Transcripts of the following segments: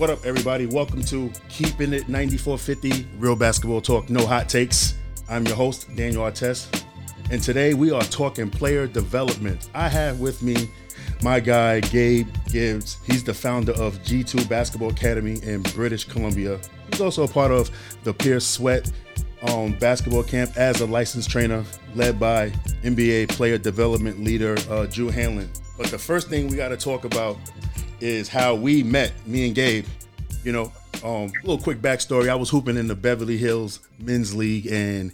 What up, everybody? Welcome to Keeping It 9450, Real Basketball Talk, No Hot Takes. I'm your host, Daniel Artest, and today we are talking player development. I have with me my guy, Gabe Gibbs. He's the founder of G2 Basketball Academy in British Columbia. He's also a part of the Pure Sweat um, basketball camp as a licensed trainer led by NBA player development leader uh, Drew Hanlen. But the first thing we got to talk about is how we met, me and Gabe. You know, um, a little quick backstory. I was hooping in the Beverly Hills Men's League, and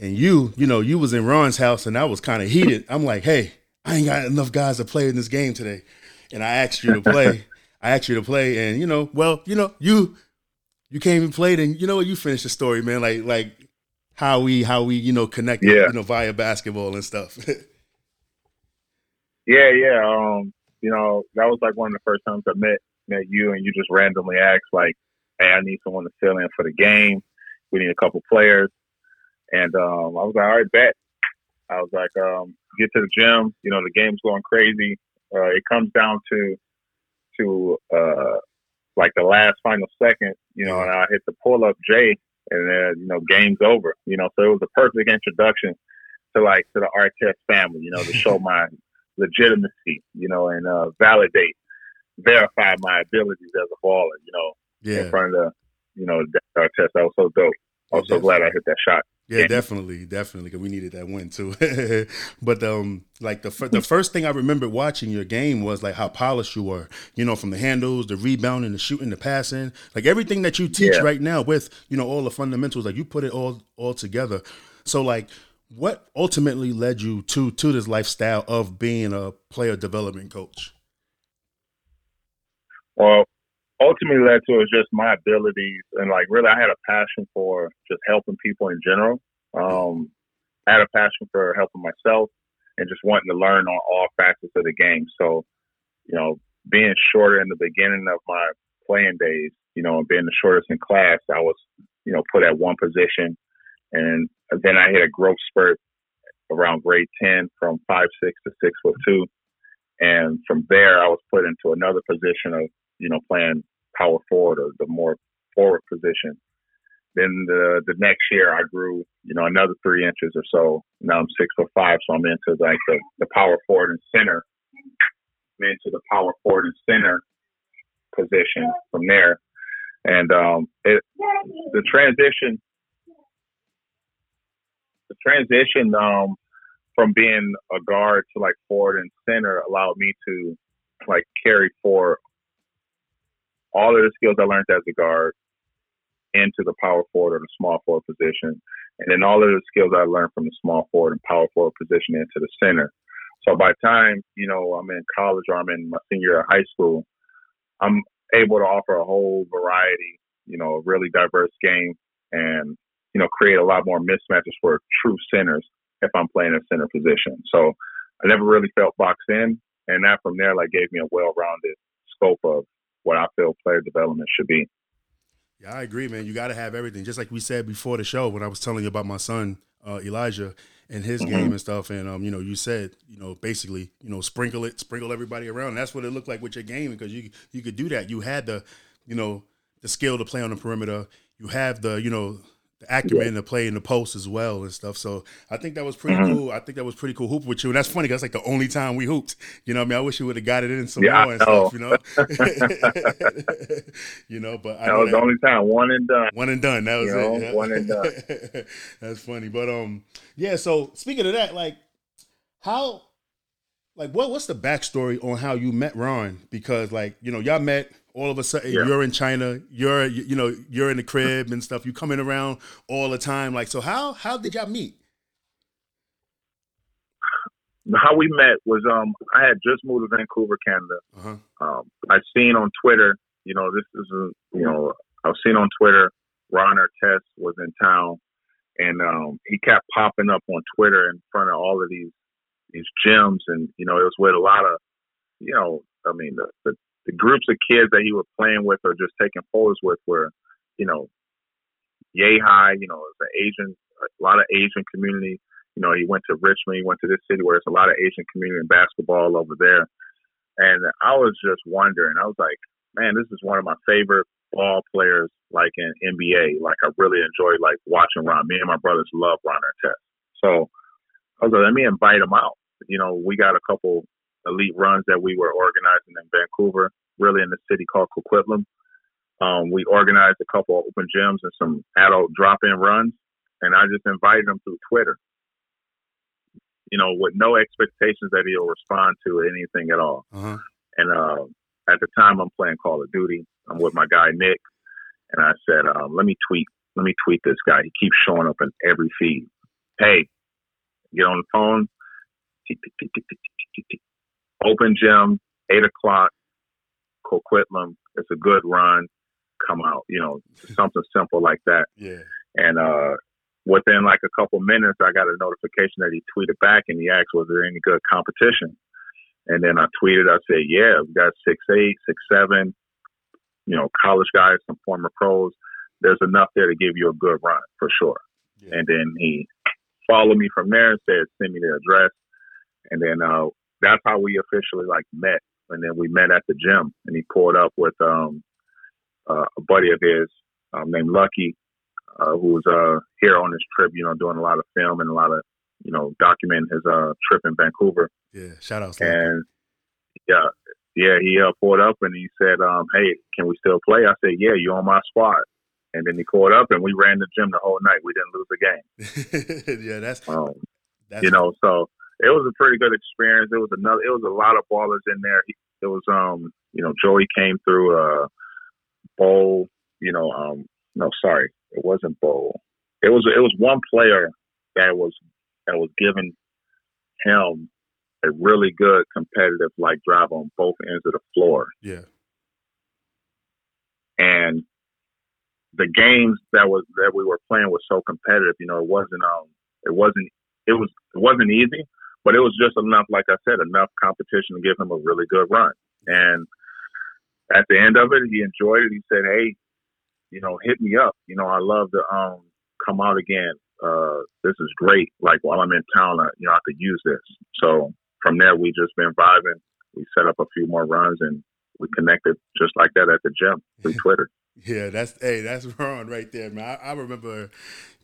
and you, you know, you was in Ron's house, and I was kind of heated. I'm like, hey, I ain't got enough guys to play in this game today, and I asked you to play. I asked you to play, and you know, well, you know, you you came and played, and you know what, you finished the story, man. Like like how we how we you know connected, Yeah. you know, via basketball and stuff. Yeah, yeah. Um, you know, that was like one of the first times I met met you, and you just randomly asked like, "Hey, I need someone to fill in for the game. We need a couple players." And um, I was like, "All right, bet." I was like, um, "Get to the gym. You know, the game's going crazy. Uh, it comes down to to uh, like the last final second. You know, and I hit the pull up J, and then you know, game's over. You know, so it was a perfect introduction to like to the Artest family. You know, to show my legitimacy, you know, and uh, validate, verify my abilities as a baller, you know, in yeah, front of the, you know, our test. That was so dope. I was so glad I hit that shot. yeah, Yeah. definitely, definitely, because we needed that win too. but um, like the the first thing I remember watching your game was like how polished you were. You know, from the handles, the rebounding, the shooting, the passing, like everything that you teach Yeah. right now with you know all the fundamentals. Like you put it all all together. So like. What ultimately led you to to this lifestyle of being a player development coach? Well, ultimately led to is just my abilities and like really I had a passion for just helping people in general. Um, I had a passion for helping myself and just wanting to learn on all facets of the game. So, you know, being shorter in the beginning of my playing days, you know, and being the shortest in class, I was, you know, put at one position. And then I hit a growth spurt around grade 10 from five, six to six foot two. And from there, I was put into another position of, you know, playing power forward or the more forward position. Then the the next year, I grew, you know, another three inches or so. Now I'm six foot five, so I'm into like the, the power forward and center. I'm into the power forward and center position from there. And um, it, the transition, transition um, from being a guard to like forward and center allowed me to like carry forward all of the skills I learned as a guard into the power forward or the small forward position, and then all of the skills I learned from the small forward and power forward position into the center. So by the time you know I'm in college or I'm in my senior year of high school, I'm able to offer a whole variety, you know, a really diverse game, and you know create a lot more mismatches for true centers if I'm playing a center position. So I never really felt boxed in, and that from there like gave me a well-rounded scope of what I feel player development should be. Yeah, I agree, man. You got to have everything. Just like we said before the show, when I was telling you about my son uh, Elijah and his Mhm. game and stuff, and um, you know, you said, you know, basically, you know, sprinkle it, sprinkle everybody around. And that's what it looked like with your game because you you could do that. You had the, you know, the skill to play on the perimeter. You have the, you know, the acumen to play in the post as well and stuff. So I think that was pretty Mhm. cool. I think that was pretty cool hoop with you. And that's funny because that's like the only time we hooped. You know, what I mean, I wish you would have got it in some Yeah, more and stuff. You know, you know, but That know was that- the only time, one and done. one and done. That was You know, it. yeah. one and done. That's funny. But um, yeah. So speaking of that, like, how, like, what what's the backstory on how you met Ron? Because like, you know, y'all met all of a sudden. Yeah. You're in China. You're you, you know you're in the crib and stuff. You coming around all the time. Like, so how how did y'all meet? How we met was um I had just moved to Vancouver, Canada. Uh huh. Um, I'd seen on Twitter, you know, this is a, you know, I've seen on Twitter, Ron Artest was in town, and um, he kept popping up on Twitter in front of all of these these gyms, and you know, it was with a lot of, you know, I mean, the, the the groups of kids that he was playing with or just taking photos with were, you know, yay high. You know, an Asian, a lot of Asian community. You know, he went to Richmond, he went to this city where there's a lot of Asian community and basketball over there. And I was just wondering, I was like, man, this is one of my favorite ball players, like in NBA. Like I really enjoy like watching Ron. Me and my brothers love Ron Artest. So I was like, let me invite him out. You know, we got a couple elite runs that we were organizing in Vancouver, really in the city called Coquitlam. Um, we organized a couple open gyms and some adult drop-in runs, and I just invited him through Twitter. You know, with no expectations that he'll respond to anything at all. Uh-huh. And uh, at the time, I'm playing Call of Duty. I'm with my guy Nick, and I said, um, "Let me tweet. Let me tweet this guy. He keeps showing up in every feed. Hey, get on the phone. Open gym, eight o'clock, Coquitlam. It's a good run. Come out, you know, something simple like that. Yeah. And uh, within like a couple minutes, I got a notification that he tweeted back and he asked, "Was there any good competition?" And then I tweeted, I said, "Yeah, we got six eight, six seven, you know, college guys, some former pros. There's enough there to give you a good run for sure." Yeah. And then he followed me from there and said, "Send me the address." And then uh, that's how we officially like met. And then we met at the gym, and he pulled up with um, uh, a buddy of his um, named Lucky, uh, who was uh, here on this trip. You know, doing a lot of film and a lot of you know documenting his uh, trip in Vancouver. Yeah, shout out. To him. And yeah, yeah, he uh, pulled up and he said, um, "Hey, can we still play?" I said, "Yeah, you're on my squad." And then he pulled up and we ran the gym the whole night. We didn't lose a game. yeah, that's, um, that's you know, so it was a pretty good experience. It was another. It was a lot of ballers in there. It was um, you know, Joey came through a uh, bowl. You know, um, no, sorry, it wasn't bowl. It was it was one player that was that was given him a really good competitive like drive on both ends of the floor. Yeah. And the games that was that we were playing was so competitive. You know, it wasn't um, it wasn't it was it wasn't easy, but it was just enough, like I said, enough competition to give him a really good run. And at the end of it, he enjoyed it. He said, "Hey, you know, hit me up. You know, I love to um come out again. Uh, this is great. Like while I'm in town, uh, you know, I could use this." So from there, we just been vibing. We set up a few more runs and we connected just like that at the gym through Twitter. Yeah, that's hey, that's Ron right there, man. I, I remember,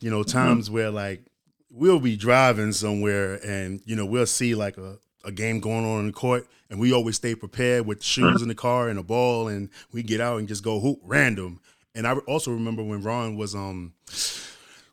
you know, times mm-hmm. where like we'll be driving somewhere and you know we'll see like a, a game going on in the court and we always stay prepared with shoes in the car and a ball and we get out and just go hoop random and i also remember when ron was um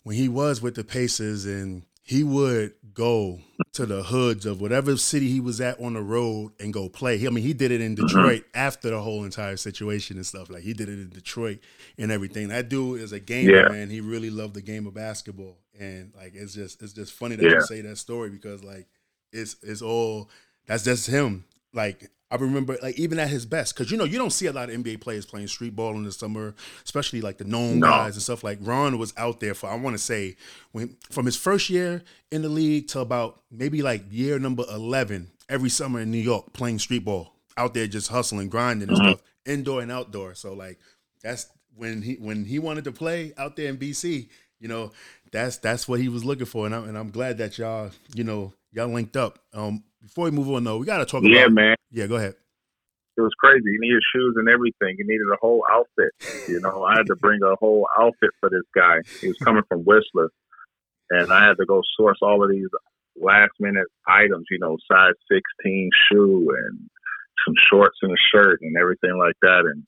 when he was with the pacers and he would go to the hoods of whatever city he was at on the road and go play. I mean, he did it in Detroit mm-hmm. after the whole entire situation and stuff. Like he did it in Detroit and everything. That dude is a gamer, yeah. man. He really loved the game of basketball, and like it's just it's just funny that yeah. you say that story because like it's it's all that's just him. Like I remember, like even at his best, because you know you don't see a lot of NBA players playing street ball in the summer, especially like the known no. guys and stuff. Like Ron was out there for I want to say when from his first year in the league to about maybe like year number eleven, every summer in New York playing street ball, out there just hustling, grinding and mm-hmm. stuff, indoor and outdoor. So like that's when he when he wanted to play out there in BC, you know, that's that's what he was looking for, and I'm and I'm glad that y'all you know y'all linked up. Um, before we move on though, we got to talk. About. Yeah, about, man. Yeah, go ahead. It was crazy. He needed shoes and everything. He needed a whole outfit. You know, I had to bring a whole outfit for this guy. He was coming from Whistler, and I had to go source all of these last minute items. You know, size sixteen shoe and some shorts and a shirt and everything like that, and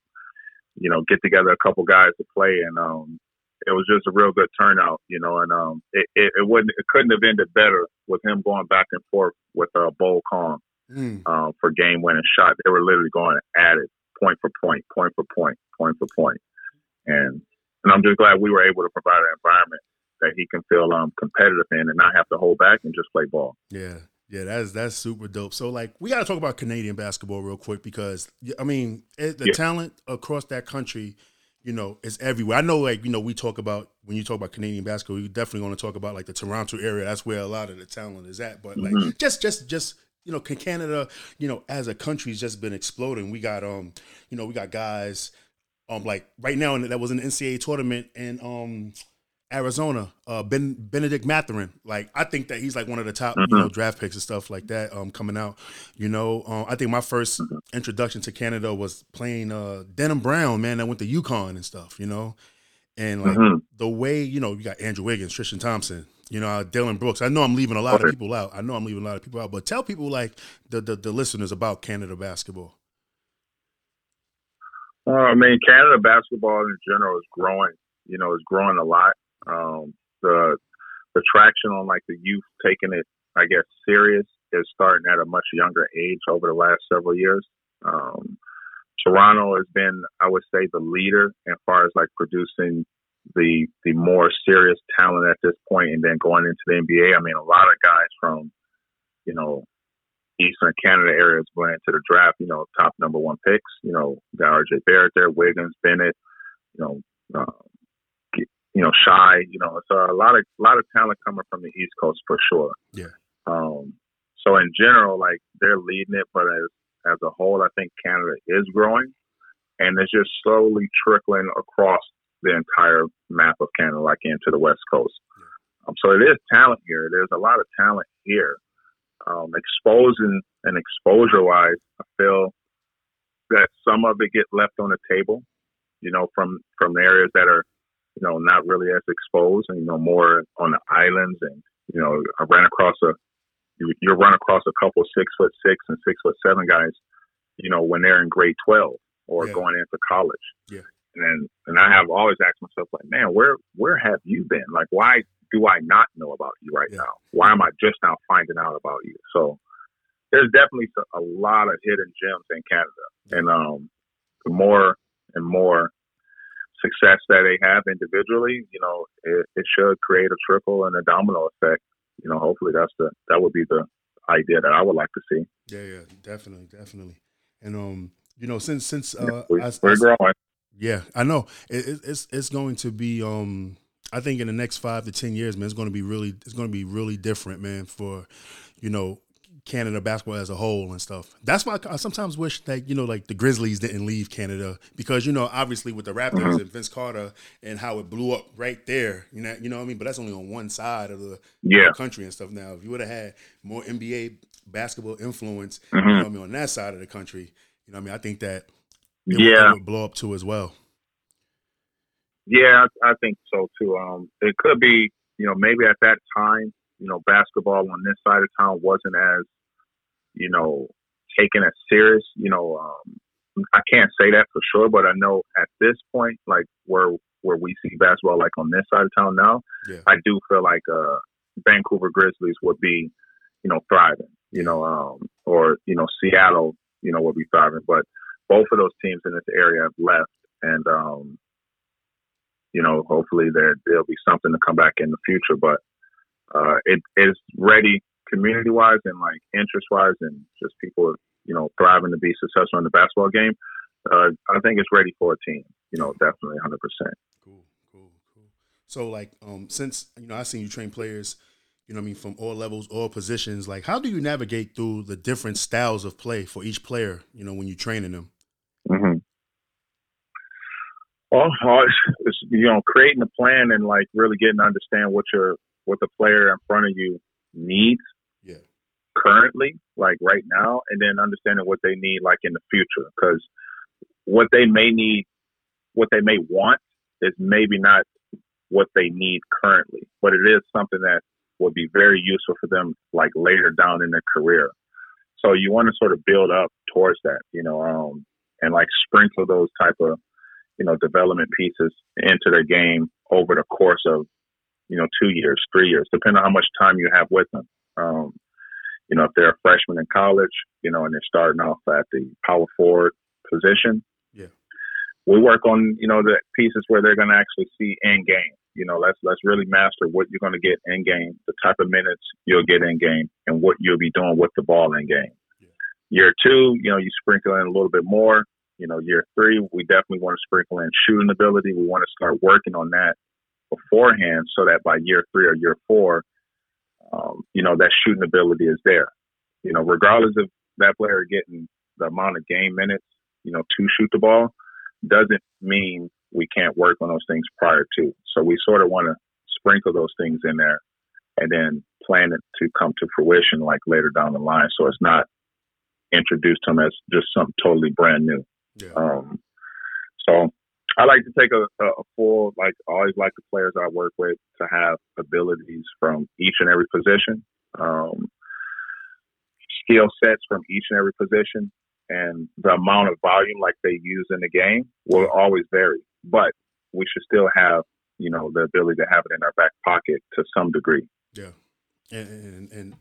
you know, get together a couple guys to play. And um, it was just a real good turnout, you know, and um, it, it, it wouldn't, it couldn't have ended better with him going back and forth with uh, Bo Kong mm. uh, for game winning shot. They were literally going at it point for point, point for point, point for point, and and I'm just glad we were able to provide an environment that he can feel um competitive in and not have to hold back and just play ball. Yeah. Yeah, that's that's super dope. So, like, we got to talk about Canadian basketball real quick because I mean, it, the yeah. talent across that country you know, it's everywhere. I know, like, you know, we talk about when you talk about Canadian basketball, we definitely want to talk about like the Toronto area. That's where a lot of the talent is at. But like, mm-hmm. just, just, just, you know, Canada, you know, as a country, has just been exploding. We got, um, you know, we got guys, um, like right now, and that was an NCAA tournament, and um, Arizona, uh, ben, Bennedict Mathurin. Like I think that he's like one of the top mm-hmm. you know draft picks and stuff like that um, coming out. You know, um, I think my 1st mm-hmm. introduction to Canada was playing uh, Denham Brown, man. That went to UConn and stuff. You know, and like mm-hmm. the way you know you got Andrew Wiggins, Tristan Thompson. You know, uh, Dillon Brooks. I know I'm leaving a lot of people out. I know I'm leaving a lot of people out. But tell people like the the, the listeners about Canada basketball. Uh, I mean, Canada basketball in general is growing. You know, is growing a lot. Um, the the traction on like the youth taking it, I guess, serious is starting at a much younger age over the last several years. Um, Toronto has been, I would say, the leader as far as like producing the the more serious talent at this point, and then going into the NBA. I mean, a lot of guys from, you know, Eastern Canada areas going into the draft. You know, top number one picks. You know, got R.J. Barrett there, Wiggins, Bennett. You know, uh, you know, Shai. You know, so a lot of a lot of talent coming from the East Coast for sure. Yeah. Um. So in general, like they're leading it, but as as a whole, I think Canada is growing, and it's just slowly trickling across the entire map of Canada, like into the West Coast. Yeah. Um, so it is talent here. There's a lot of talent here. Um, exposing and exposure wise, I feel that some of it get left on the table, you know, from from areas that are you know, not really as exposed and, you know, more on the islands. And, you know, I ran across a, you, you run across a couple six foot six and six foot seven guys, you know, when they're in grade 12 or yeah. going into college. Yeah. And, and I have always asked myself, like, man, where, where have you been? Like, why do I not know about you right yeah. now? Why am I just now finding out about you? So there's definitely a lot of hidden gems in Canada. And, um, the more and more success that they have individually, you know, it, it should create a trickle and a domino effect. You know, hopefully that's the that would be the idea that I would like to see. Yeah, yeah, definitely, definitely. And um, you know, since since uh, we, are growing. Yeah, I know it, it's it's going to be um. I think in the next five to ten years, man, it's going to be really it's going to be really different, man. For you know, Canada basketball as a whole and stuff. That's why I sometimes wish that you know, like the Grizzlies didn't leave Canada because you know, obviously with the Raptors mm-hmm. and Vince Carter and how it blew up right there. You know, you know what I mean. But that's only on one side of the yeah. country and stuff. Now, if you would have had more NBA basketball influence, mm-hmm. you know I mean, on that side of the country, you know, I mean, I think that yeah would, would blow up too as well. Yeah, I, I think so too. Um, it could be, you know, maybe at that time you know, basketball on this side of town wasn't as, you know, taken as serious. You know, um, I can't say that for sure, but I know at this point, like where where we see basketball, like on this side of town now, yeah. I do feel like uh, Vancouver Grizzlies would be, you know, thriving. You know, um, or you know, Seattle, you know, would be thriving. But both of those teams in this area have left, and um, you know, hopefully there there'll be something to come back in the future. But uh, it is ready community wise and like interest wise and just people you know thriving to be successful in the basketball game. Uh, I think it's ready for a team. You know, definitely, hundred percent. Cool, cool, cool. So like, um, since you know, I've seen you train players. You know, I mean, from all levels, all positions. Like, how do you navigate through the different styles of play for each player? You know, when you're training them. Mm-hmm. Well, it's, it's, you know, creating a plan and like really getting to understand what your what the player in front of you needs yeah. currently, like right now, and then understanding what they need like in the future. Because what they may need, what they may want, is maybe not what they need currently, but it is something that would be very useful for them like later down in their career. So you want to sort of build up towards that, you know, um, and like sprinkle those type of, you know, development pieces into their game over the course of you know, two years, three years, depending on how much time you have with them. Um, you know, if they're a freshman in college, you know, and they're starting off at the power forward position, yeah, we work on you know the pieces where they're going to actually see in game. You know, let's let's really master what you're going to get in game, the type of minutes you'll get in game, and what you'll be doing with the ball in game. Yeah. Year two, you know, you sprinkle in a little bit more. You know, year three, we definitely want to sprinkle in shooting ability. We want to start working on that beforehand so that by year three or year four, um, you know, that shooting ability is there. You know, regardless of that player getting the amount of game minutes, you know, to shoot the ball, doesn't mean we can't work on those things prior to. So we sort of want to sprinkle those things in there and then plan it to come to fruition like later down the line. So it's not introduced to them as just something totally brand new. Yeah. Um, so I like to take a, a, full, like, always like the players I work with to have abilities from each and every position, um, skill sets from each and every position, and the amount of volume like they use in the game will always vary. But we should still have, you know, the ability to have it in our back pocket to some degree. Yeah, and and, and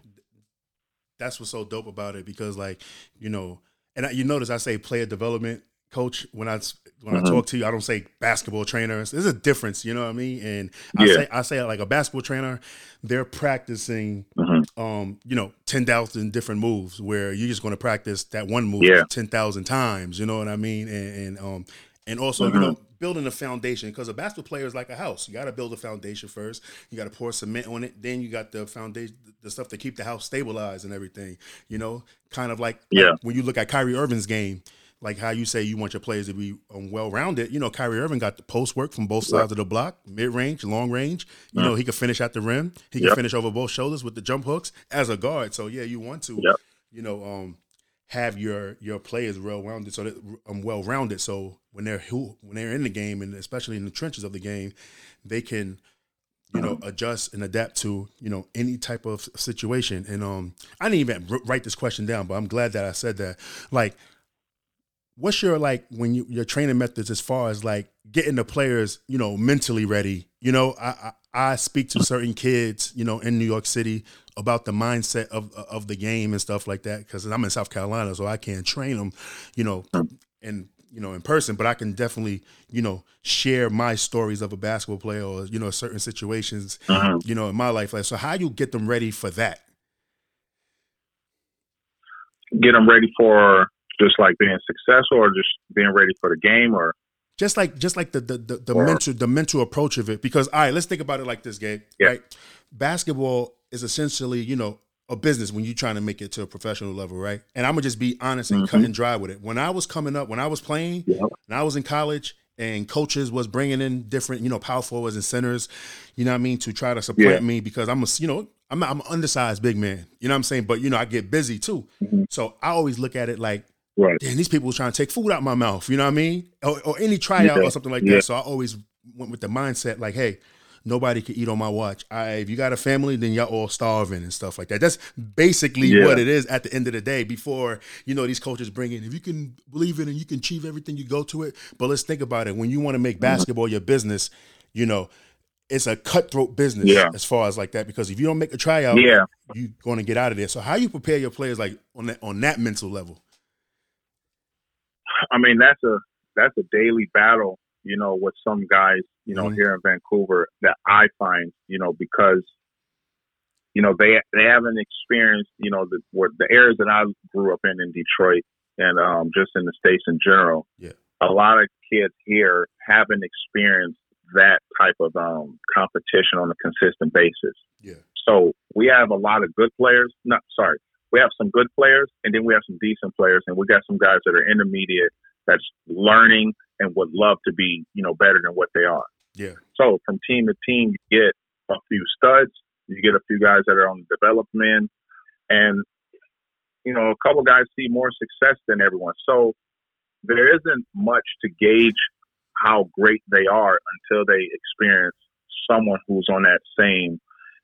that's what's so dope about it because, like, you know, and you notice I say player development coach when I when mm-hmm. I talk to you, I don't say basketball trainers. There's a difference, you know what I mean? And I yeah. say I say like a basketball trainer, they're practicing, mm-hmm. um, you know, ten thousand different moves where you're just going to practice that one move yeah. ten thousand times. You know what I mean? And, and um, and also mm-hmm. you know building a foundation because a basketball player is like a house. You got to build a foundation first. You got to pour cement on it. Then you got the foundation, the stuff to keep the house stabilized and everything. You know, kind of like, yeah. Like when you look at Kyrie Irving's game, like how you say you want your players to be um, well rounded. You know, Kyrie Irving got the post work from both sides of the block, mid range, long range. You know, he could finish at the rim. He can finish over both shoulders with the jump hooks as a guard. So yeah, you want to, you know, um, have your your players well rounded so that um well rounded so when they're when they're in the game and especially in the trenches of the game they can you know adjust and adapt to you know any type of situation and um I didn't even write this question down but I'm glad that I said that like what's your like when you your training methods as far as like getting the players you know mentally ready you know I, I I speak to certain kids, you know, in New York City about the mindset of of the game and stuff like that. Because I'm in South Carolina, so I can't train them, you know, and you know in person. But I can definitely, you know, share my stories of a basketball player or you know certain situations, uh-huh. you know, in my life. Like, so how you get them ready for that? Get them ready for just like being successful, or just being ready for the game, or just like just like the the the, the mental the mental approach of it. Because all right, let's think about it like this, Gabe. Yeah. Right, basketball is essentially you know a business when you're trying to make it to a professional level, right? And I'm gonna just be honest and mm-hmm. cut and dry with it. When I was coming up, when I was playing, yeah. and I was in college, and coaches was bringing in different, you know, power forwards and centers, you know what I mean, to try to supplant yeah. me because I'm a, you know, I'm, I'm an undersized big man, you know what I'm saying? But, you know, I get busy too. Mm-hmm. So I always look at it like, Right. Damn, these people were trying to take food out my mouth. You know what I mean? Or, or any tryout yeah. or something like yeah. that. So I always went with the mindset like, hey, nobody could eat on my watch. I, if you got a family, then y'all all starving and stuff like that. That's basically yeah. what it is at the end of the day. Before you know these coaches bring in, if you can believe it and you can achieve everything, you go to it. But let's think about it. When you want to make mm-hmm. basketball your business, you know it's a cutthroat business yeah. as far as like that because if you don't make a tryout, yeah. you're going to get out of there. So how you prepare your players like on that on that mental level? I mean, that's a that's a daily battle, you know, with some guys, you know, mm-hmm. here in Vancouver that I find, you know, because you know they they haven't experienced, you know, the the areas that I grew up in in Detroit and um, just in the states in general. Yeah. A lot of kids here haven't experienced that type of um, competition on a consistent basis. Yeah. So we have a lot of good players. Not sorry, we have some good players and then we have some decent players and we got some guys that are intermediate that's learning and would love to be, you know, better than what they are. Yeah. So from team to team, you get a few studs, you get a few guys that are on the development, and you know, a couple guys see more success than everyone. So there isn't much to gauge how great they are until they experience someone who's on that same,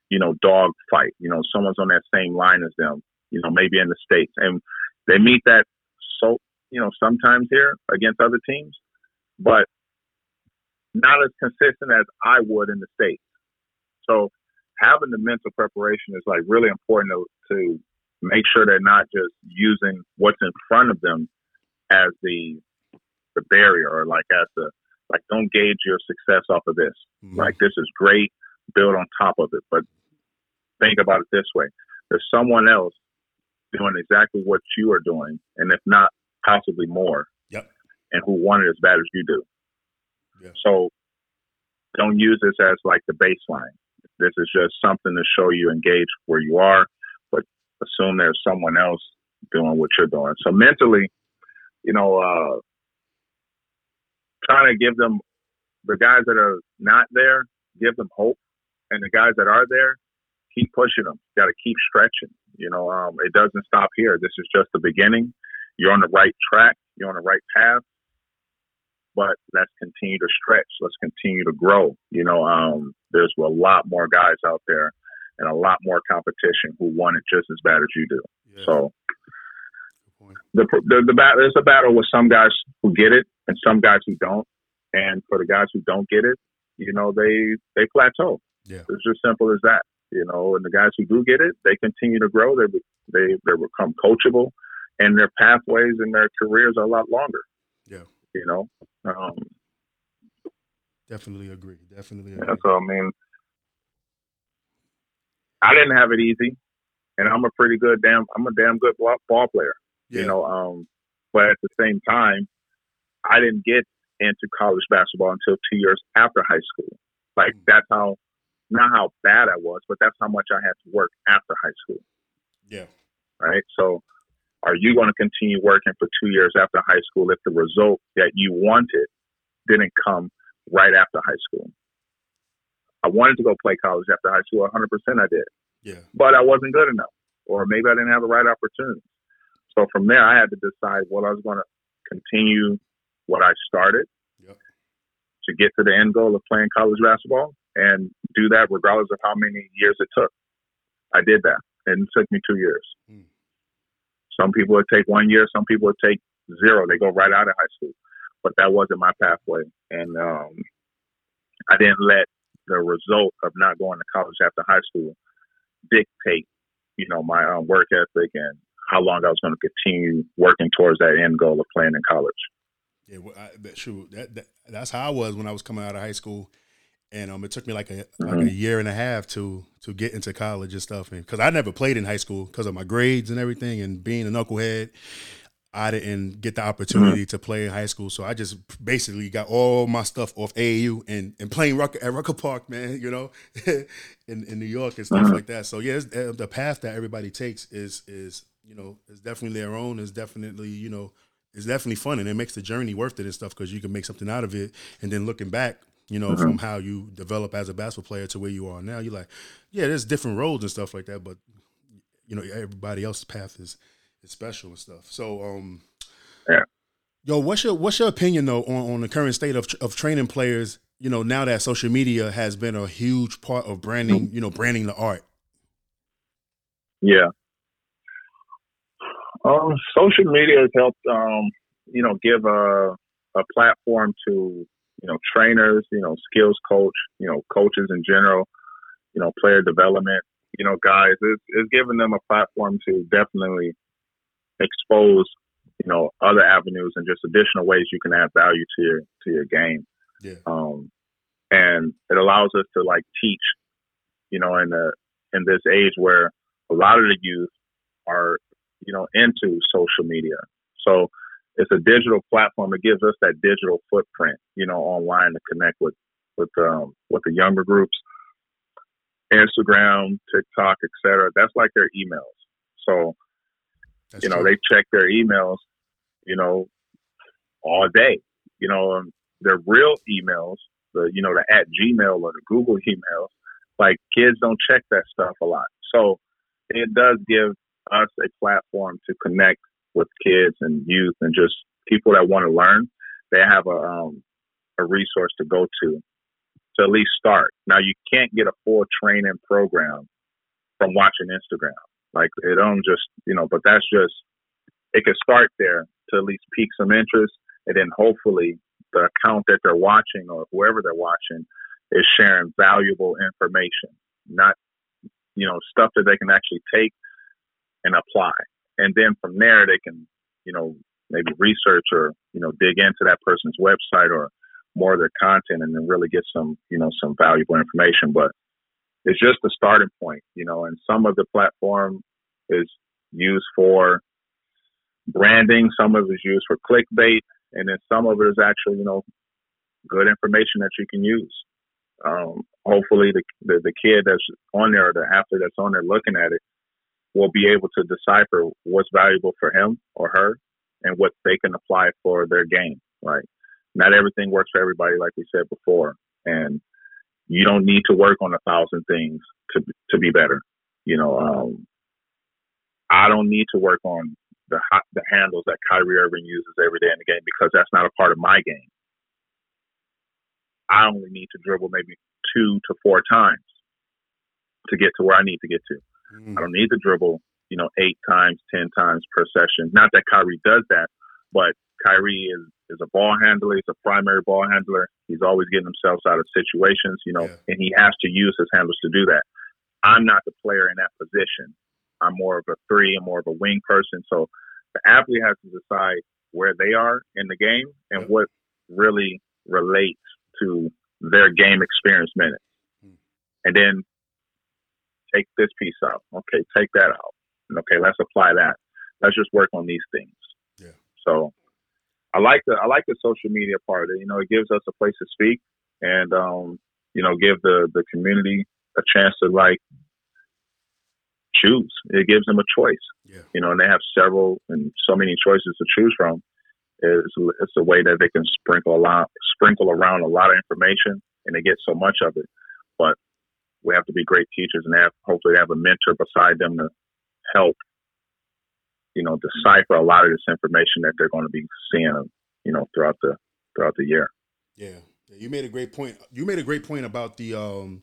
you know, dog fight. You know, someone's on that same line as them you know, maybe in the States. And they meet that so, you know, sometimes here against other teams, but not as consistent as I would in the States. So having the mental preparation is like really important to, to make sure they're not just using what's in front of them as the the barrier or like as the like don't gauge your success off of this. Mm-hmm. Like this is great, build on top of it. But think about it this way. There's someone else doing exactly what you are doing, and if not, possibly more. Yep. And who want it as bad as you do. Yeah. So don't use this as like the baseline. This is just something to show you engage where you are, but assume there's someone else doing what you're doing. So mentally, you know, uh, trying to give them the guys that are not there, give them hope and the guys that are there, keep pushing them. Got to keep stretching. You know, um, it doesn't stop here. This is just the beginning. You're on the right track. You're on the right path. But let's continue to stretch. Let's continue to grow. You know, um, there's a lot more guys out there and a lot more competition who want it just as bad as you do. Yeah. So the, the the battle there's a battle with some guys who get it and some guys who don't. And for the guys who don't get it, you know, they they plateau. Yeah. It's just simple as that. You know, and the guys who do get it, they continue to grow. They they they become coachable, and their pathways and their careers are a lot longer. Yeah. You know. Um, Definitely agree. Definitely agree. Yeah, so I mean, I didn't have it easy, and I'm a pretty good damn. I'm a damn good ball player. Yeah. You know, um, but at the same time, I didn't get into college basketball until two years after high school. Like mm-hmm. that's how not how bad I was, but that's how much I had to work after high school. Yeah. Right. So, are you going to continue working for two years after high school if the result that you wanted didn't come right after high school? I wanted to go play college after high school. 100% I did. Yeah. But I wasn't good enough, or maybe I didn't have the right opportunity. So from there, I had to decide what I was going to continue what I started yep. to get to the end goal of playing college basketball, and do that regardless of how many years it took. I did that, and it took me two years. Mm. Some people would take one year, some people would take zero. They go right out of high school, but that wasn't my pathway, and um, I didn't let the result of not going to college after high school dictate, you know, my um, work ethic and how long I was going to continue working towards that end goal of playing in college. Yeah, well, I, that, true. That, that, that's how I was when I was coming out of high school and um, it took me like a mm-hmm. like a year and a half to to get into college and stuff, and because I never played in high school because of my grades and everything, and being a knucklehead, I didn't get the opportunity mm-hmm. to play in high school, so I just basically got all my stuff off AAU and and playing Rucker, at Rucker Park, man, you know, in in New York and stuff mm-hmm. like that. So yeah, uh, the path that everybody takes is is you know is definitely their own. Is definitely you know it's definitely fun and it makes the journey worth it and stuff because you can make something out of it. And then looking back, you know, mm-hmm. from how you develop as a basketball player to where you are now. You're like, yeah, there's different roads and stuff like that, but you know, everybody else's path is is special and stuff. So, um, yeah. Yo, what's your what's your opinion though on, on the current state of of training players? You know, now that social media has been a huge part of branding, you know, branding the art. Yeah. Um, social media has helped, um, you know, give a a platform to you know, trainers, you know, skills coach, you know, coaches in general, you know, player development, you know, guys, it's, it's giving them a platform to definitely expose, you know, other avenues and just additional ways you can add value to your to your game. Yeah. Um, and it allows us to like teach, you know, in the in this age where a lot of the youth are, you know, into social media. So it's a digital platform. It gives us that digital footprint, you know, online to connect with with um, with the younger groups. Instagram, TikTok, etc. That's like their emails. So, That's you know, true. they check their emails, you know, all day. You know, um, their real emails, the you know, the at Gmail or the Google emails, like kids don't check that stuff a lot. So, it does give us a platform to connect with kids and youth and just people that want to learn, they have a um, a resource to go to to at least start. Now you can't get a full training program from watching Instagram. Like it don't just you know, but that's just it can start there to at least pique some interest, and then hopefully the account that they're watching or whoever they're watching is sharing valuable information, not you know stuff that they can actually take and apply and then from there they can you know maybe research or you know dig into that person's website or more of their content and then really get some you know some valuable information. But it's just a starting point you know and some of the platform is used for branding some of it is used for clickbait and then some of it is actually you know good information that you can use. Um, hopefully the, the, the kid that's on there or the athlete that's on there looking at it will be able to decipher what's valuable for him or her and what they can apply for their game. Right? Not everything works for everybody, like we said before, and you don't need to work on a thousand things to to be better. You know, um, I don't need to work on the the handles that Kyrie Irving uses every day in the game because that's not a part of my game. I only need to dribble maybe two to four times to get to where I need to get to. Mm. I don't need to dribble, you know, eight times, ten times per session. Not that Kyrie does that, but Kyrie is is a ball handler. He's a primary ball handler. He's always getting himself out of situations, you know, yeah. and he has to use his handles to do that. I'm not the player in that position. I'm more of a three and more of a wing person. So the athlete has to decide where they are in the game and yeah. what really relates to their game experience minutes. Hmm. And then take this piece out. Okay, take that out. Okay, let's apply that. Let's just work on these things. Yeah. So I like the I like the social media part. You know, it gives us a place to speak and um, you know, give the the community a chance to like choose. It gives them a choice. Yeah. You know, and they have several and so many choices to choose from. It's, it's a way that they can sprinkle a lot, sprinkle around a lot of information, and they get so much of it. But we have to be great teachers and have hopefully have a mentor beside them to help you know decipher a lot of this information that they're going to be seeing you know throughout the throughout the year. Yeah you made a great point you made a great point about the um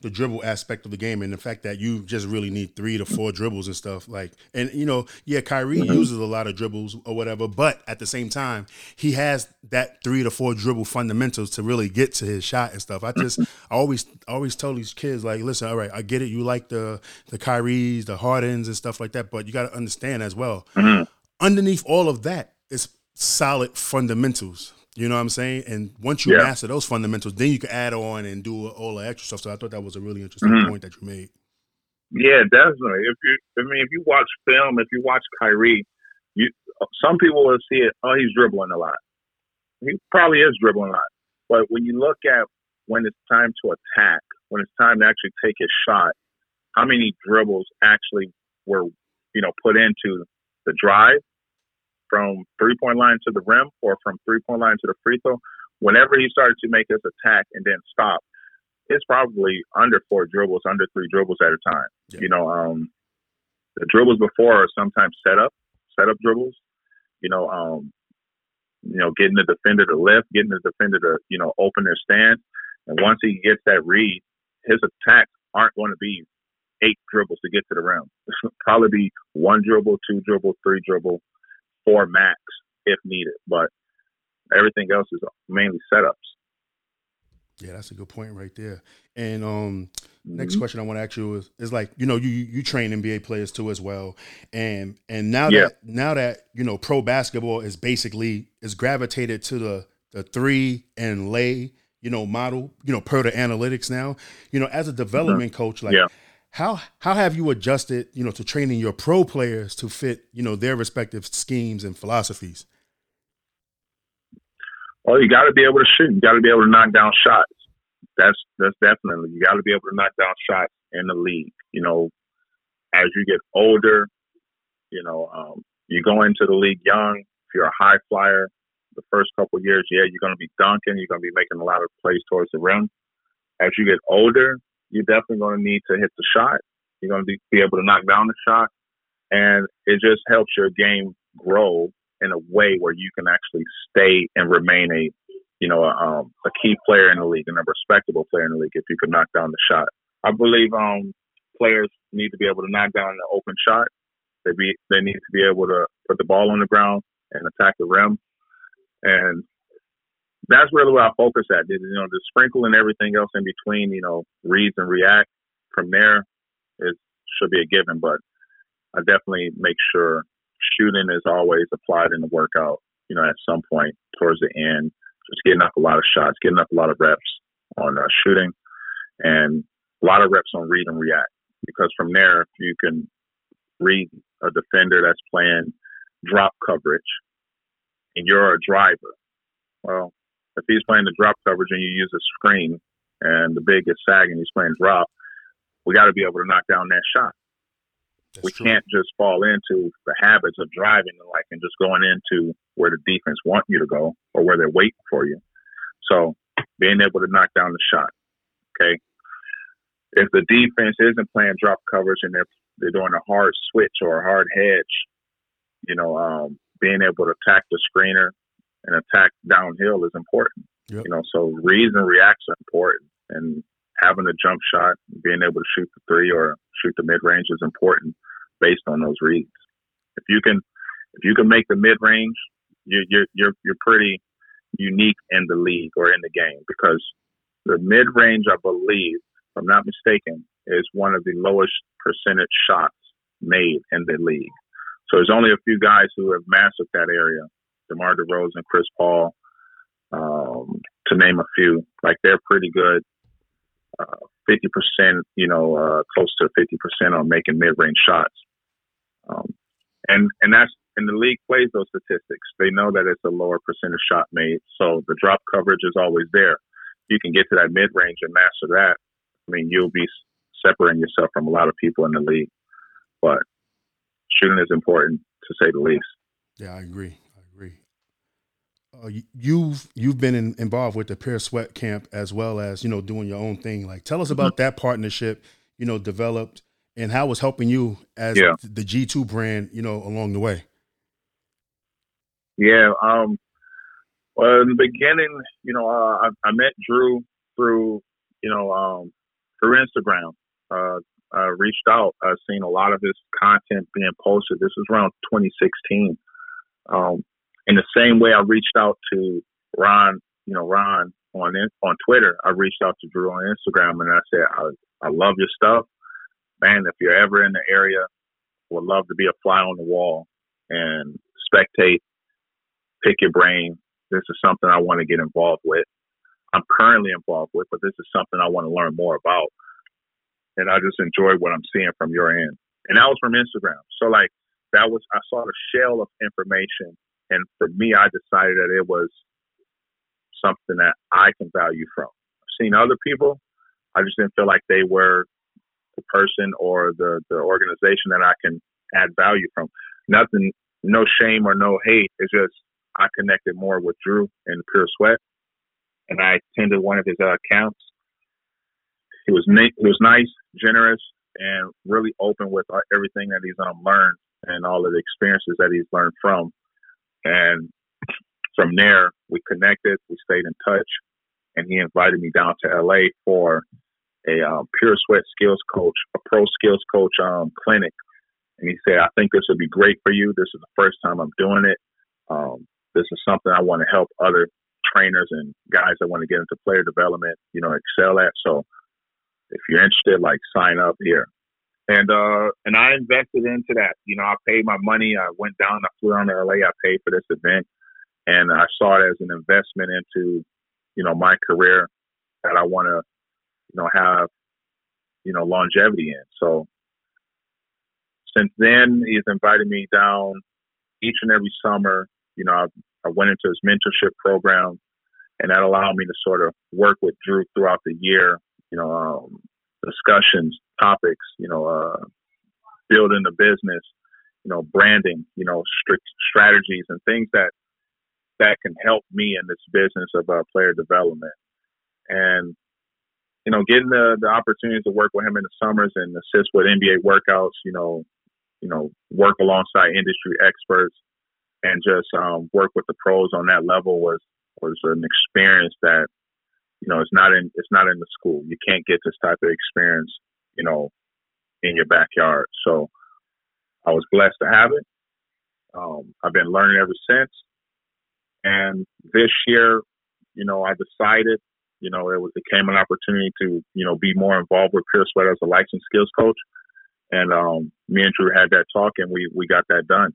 the dribble aspect of the game and the fact that you just really need three to four dribbles and stuff. Like, and you know, yeah, Kyrie mm-hmm. uses a lot of dribbles or whatever, but at the same time, he has that three to four dribble fundamentals to really get to his shot and stuff. I just I always always tell these kids like, listen, all right, I get it. You like the the Kyries, the Hardens, and stuff like that, but you got to understand as well. Mm-hmm. Underneath all of that is solid fundamentals. You know what I'm saying? And once you yeah. master those fundamentals, then you can add on and do all the extra stuff. So I thought that was a really interesting mm-hmm. point that you made. Yeah, definitely. If you, I mean, if you watch film, if you watch Kyrie, you some people will see it. Oh, he's dribbling a lot. He probably is dribbling a lot. But when you look at when it's time to attack, when it's time to actually take his shot, how many dribbles actually were, you know, put into the drive from three point line to the rim or from three point line to the free throw, whenever he started to make his attack and then stop, it's probably under four dribbles, under three dribbles at a time. Yeah. You know, um, the dribbles before are sometimes set up, set up dribbles. You know, um, you know, getting the defender to lift, getting the defender to, you know, open their stance. And once he gets that read, his attacks aren't going to be eight dribbles to get to the rim. It's probably be one dribble, two dribble, three dribble, four max if needed, but everything else is mainly setups. Yeah, that's a good point right there. And um, mm-hmm. next question I want to ask you is, is like you know you you train NBA players too as well, and and now yeah. that now that you know pro basketball is basically is gravitated to the the three and lay you know model you know per the analytics now you know as a development mm-hmm. coach like yeah how how have you adjusted, you know, to training your pro players to fit, you know, their respective schemes and philosophies? Well, you got to be able to shoot. You got to be able to knock down shots. That's that's definitely you got to be able to knock down shots in the league. You know, as you get older, you know, um, you go into the league young. If you're a high flyer, the first couple years, yeah, you're going to be dunking. You're going to be making a lot of plays towards the rim. As you get older, you're definitely going to need to hit the shot. You're going to be, able to knock down the shot, and it just helps your game grow in a way where you can actually stay and remain a, you know, a, um, a key player in the league and a respectable player in the league if you can knock down the shot. I believe um, players need to be able to knock down the open shot. They be they need to be able to put the ball on the ground and attack the rim. And that's really what I focus at. You know, the sprinkle and everything else in between, you know, reads and react from there is should be a given. But I definitely make sure shooting is always applied in the workout. You know, at some point towards the end, just getting up a lot of shots, getting up a lot of reps on uh, shooting, and a lot of reps on read and react. Because from there, you can read a defender that's playing drop coverage, and you're a driver. Well, if he's playing the drop coverage and you use a screen and the big is sagging, he's playing drop, we got to be able to knock down that shot. That's we true. can't just fall into the habits of driving and like and just going into where the defense want you to go or where they're waiting for you. So being able to knock down the shot, Okay. If the defense isn't playing drop coverage and they're they're doing a hard switch or a hard hedge, you know, um, being able to attack the screener and attack downhill is important. Yep. You know, so reads and reacts are important, and having a jump shot, being able to shoot the three or shoot the mid range is important based on those reads. If you can, if you can make the mid range, you're you're you're, you're pretty unique in the league or in the game because the mid range, I believe, if I'm not mistaken, is one of the lowest percentage shots made in the league. So there's only a few guys who have mastered that area. DeMar DeRozan, Chris Paul, um, to name a few. Like they're pretty good. Uh, fifty uh, percent, you know, uh, close to fifty percent on making mid-range shots. Um, and and that's and the league plays those statistics. They know that it's a lower percentage shot made, so the drop coverage is always there. You can get to that mid-range and master that. I mean, you'll be separating yourself from a lot of people in the league. But shooting is important to say the least. Yeah, I agree. I. Uh, you've you've been in, involved with the Pure Sweat camp as well as you know doing your own thing. Like, tell us about mm-hmm. that partnership. You know, developed and how was helping you as yeah. the G two brand. You know, along the way. Yeah. Um. Well, in the beginning, you know, uh, I, I met Drew through you know um, through Instagram. Uh, uh, reached out. I've seen a lot of his content being posted. This was around 2016. Um, in the same way, I reached out to Ron, you know, Ron on on Twitter. I reached out to Drew on Instagram, and I said, I, I love your stuff, man. If you're ever in the area, would love to be a fly on the wall and spectate, pick your brain. This is something I want to get involved with. I'm currently involved with, but this is something I want to learn more about and I just enjoy what I'm seeing from your end. And that was from Instagram. So like that was I saw the shell of information, and for me, I decided that it was something that I can value from. I've seen other people, I just didn't feel like they were the person or the the organization that I can add value from. Nothing, no shame or no hate. It's just I connected more with Drew and Pure Sweat, and I attended one of his uh, accounts he was na- he was nice, generous, and really open with everything that he's um, learned and all of the experiences that he's learned from. And from there, we connected, we stayed in touch, and he invited me down to LA for a um, pure sweat skills coach, a pro skills coach um, clinic. And he said, I think this would be great for you. This is the first time I'm doing it. Um, this is something I want to help other trainers and guys that want to get into player development, you know, excel at. So if you're interested, like sign up here. And uh and I invested into that. You know, I paid my money. I went down, I flew down to LA, I paid for this event and I saw it as an investment into, you know, my career that I wanna, you know, have, you know, longevity in. So since then he's invited me down each and every summer. You know, I, I went into his mentorship program and that allowed me to sort of work with Drew throughout the year you know, um, discussions, topics, you know, uh, building the business, you know, branding, you know, strict strategies and things that that can help me in this business of uh, player development. And you know, getting the the opportunity to work with him in the summers and assist with NBA workouts, you know, you know, work alongside industry experts and just um, work with the pros on that level was was an experience that you know, it's not in it's not in the school. You can't get this type of experience, you know, in your backyard. So I was blessed to have it. Um, I've been learning ever since. And this year, you know, I decided, you know, it was it came an opportunity to, you know, be more involved with Pure Sweat as a licensed skills coach. And um, me and Drew had that talk, and we we got that done.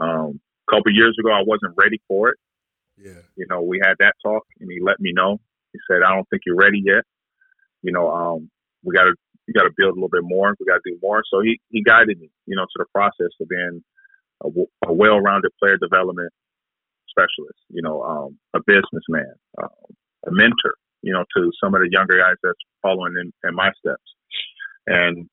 Um, a couple years ago, I wasn't ready for it. Yeah. You know, we had that talk and he let me know. He said, I don't think you're ready yet. You know, um, we gotta we gotta build a little bit more. We gotta do more. So he, he guided me, you know, to the process of being a, a well rounded player development specialist, you know, um, a businessman, um, a mentor, you know, to some of the younger guys that's following in, in my steps. And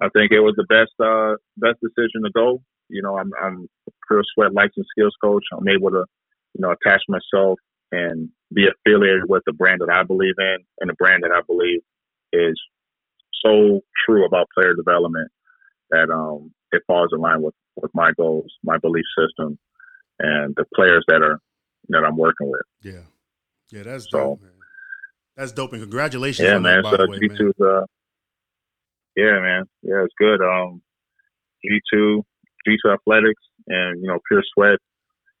I think it was the best uh, best decision to go. You know, I'm I'm a pure sweat licensed skills coach. I'm able to you know, attach myself and be affiliated with the brand that I believe in and the brand that I believe is so true about player development that um, it falls in line with, with my goals, my belief system, and the players that are that I'm working with. Yeah, yeah, that's so, dope, man. That's dope, and congratulations. Yeah, man. That, so G two, uh, yeah, man. Yeah, it's good. Um, G two, G two athletics, and you know, pure sweat.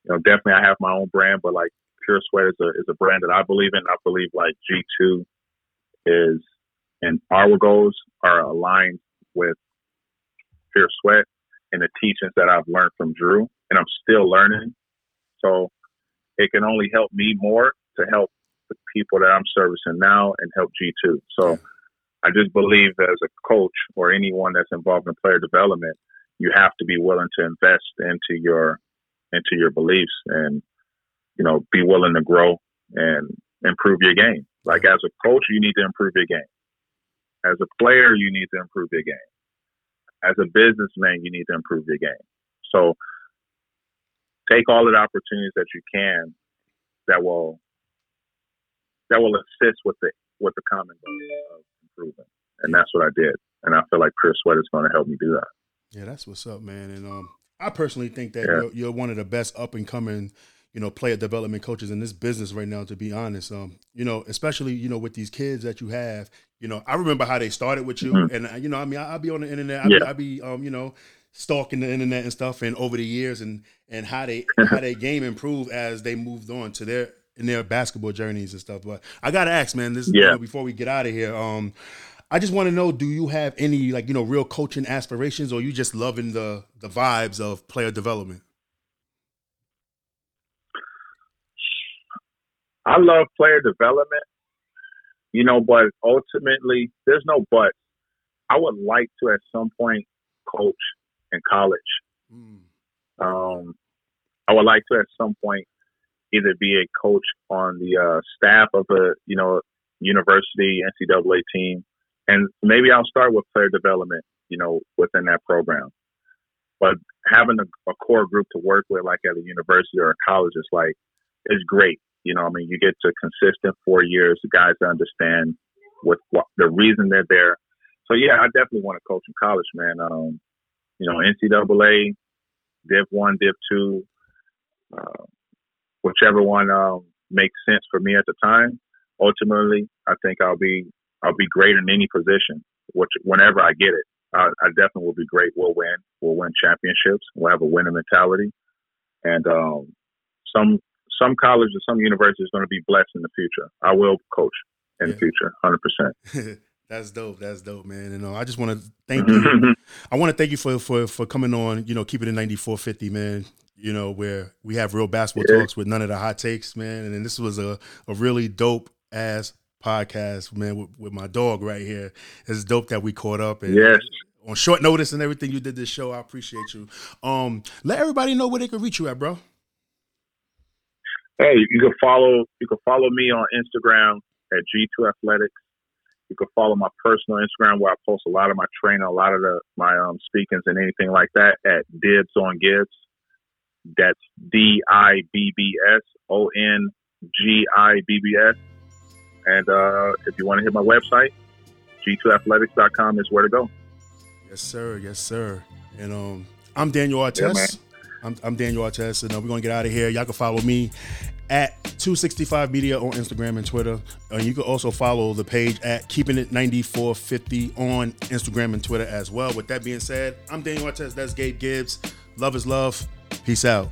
You know, definitely I have my own brand, but like pure sweat is a is a brand that I believe in. I believe like G two is and our goals are aligned with pure sweat and the teachings that I've learned from Drew, and I'm still learning. So it can only help me more to help the people that I'm servicing now and help G2. So I just believe that as a coach or anyone that's involved in player development, you have to be willing to invest into your into your beliefs and you know be willing to grow and improve your game. Like as a coach, you need to improve your game. As a player, you need to improve your game. As a businessman, you need to improve your game. So take all of the opportunities that you can that will that will assist with the with the common goal of improvement. And that's what I did. And I feel like Chris Sweat is going to help me do that. Yeah, that's what's up, man. And um, I personally think that yeah. you're, you're, one of the best up and coming, you know, player development coaches in this business right now. To be honest, um, you know, especially you know with these kids that you have, you know, I remember how they started with you, mm-hmm. and uh, you know, I mean, I, will be on the internet, I yeah. be, be, um, you know, stalking the internet and stuff, and over the years, and and how they how their game improved as they moved on to their in their basketball journeys and stuff. But I gotta ask, man, this yeah. You know, before we get out of here, um, I just want to know: Do you have any like you know real coaching aspirations, or you just loving the the vibes of player development? I love player development, you know, but ultimately, there's no but. I would like to at some point coach in college. Mm. Um, I would like to at some point either be a coach on the uh, staff of a you know university NCAA team, and maybe I'll start with player development, you know, within that program. But having a, a core group to work with, like at a university or a college, is like is great. You know, I mean, you get to consistent four years, the guys understand with what the reason they're there. So yeah, I definitely want to coach in college, man. Um, you know, NCAA, Div One, Div Two, uh, whichever one um, makes sense for me at the time. Ultimately, I think I'll be I'll be great in any position, which whenever I get it, I, I definitely will be great. We'll win. We'll win championships. We'll have a winning mentality, and um, some some colleges, some universities, going to be blessed in the future. I will coach in yeah. the future, hundred percent. That's dope. That's dope, man. And uh, I just want to thank you. I want to thank you for for for coming on. You know, keeping it in ninety four fifty, man. You know, where we have real basketball yeah. talks with none of the hot takes, man. And then this was a a really dope ass podcast, man, with, with my dog right here. It's dope that we caught up and yes. on short notice and everything you did this show. I appreciate you. Um, let everybody know where they can reach you at, bro. Hey, you can follow you can follow me on Instagram at G2 Athletics. You can follow my personal Instagram where I post a lot of my training, a lot of the my um speakings and anything like that at Dibs on Gibbs. That's D I B B S O N G I B B S. And uh, if you want to hit my website, g2athletics.com is where to go. Yes, sir. Yes, sir. And um, I'm Daniel Artest. Yeah, I'm, I'm, Daniel Artest, and uh, we're gonna get out of here. Y'all can follow me at 265 Media on Instagram and Twitter. And you can also follow the page at Keeping It 9450 on Instagram and Twitter as well. With that being said, I'm Daniel Artest. That's Gabe Gibbs. Love is love. Peace out.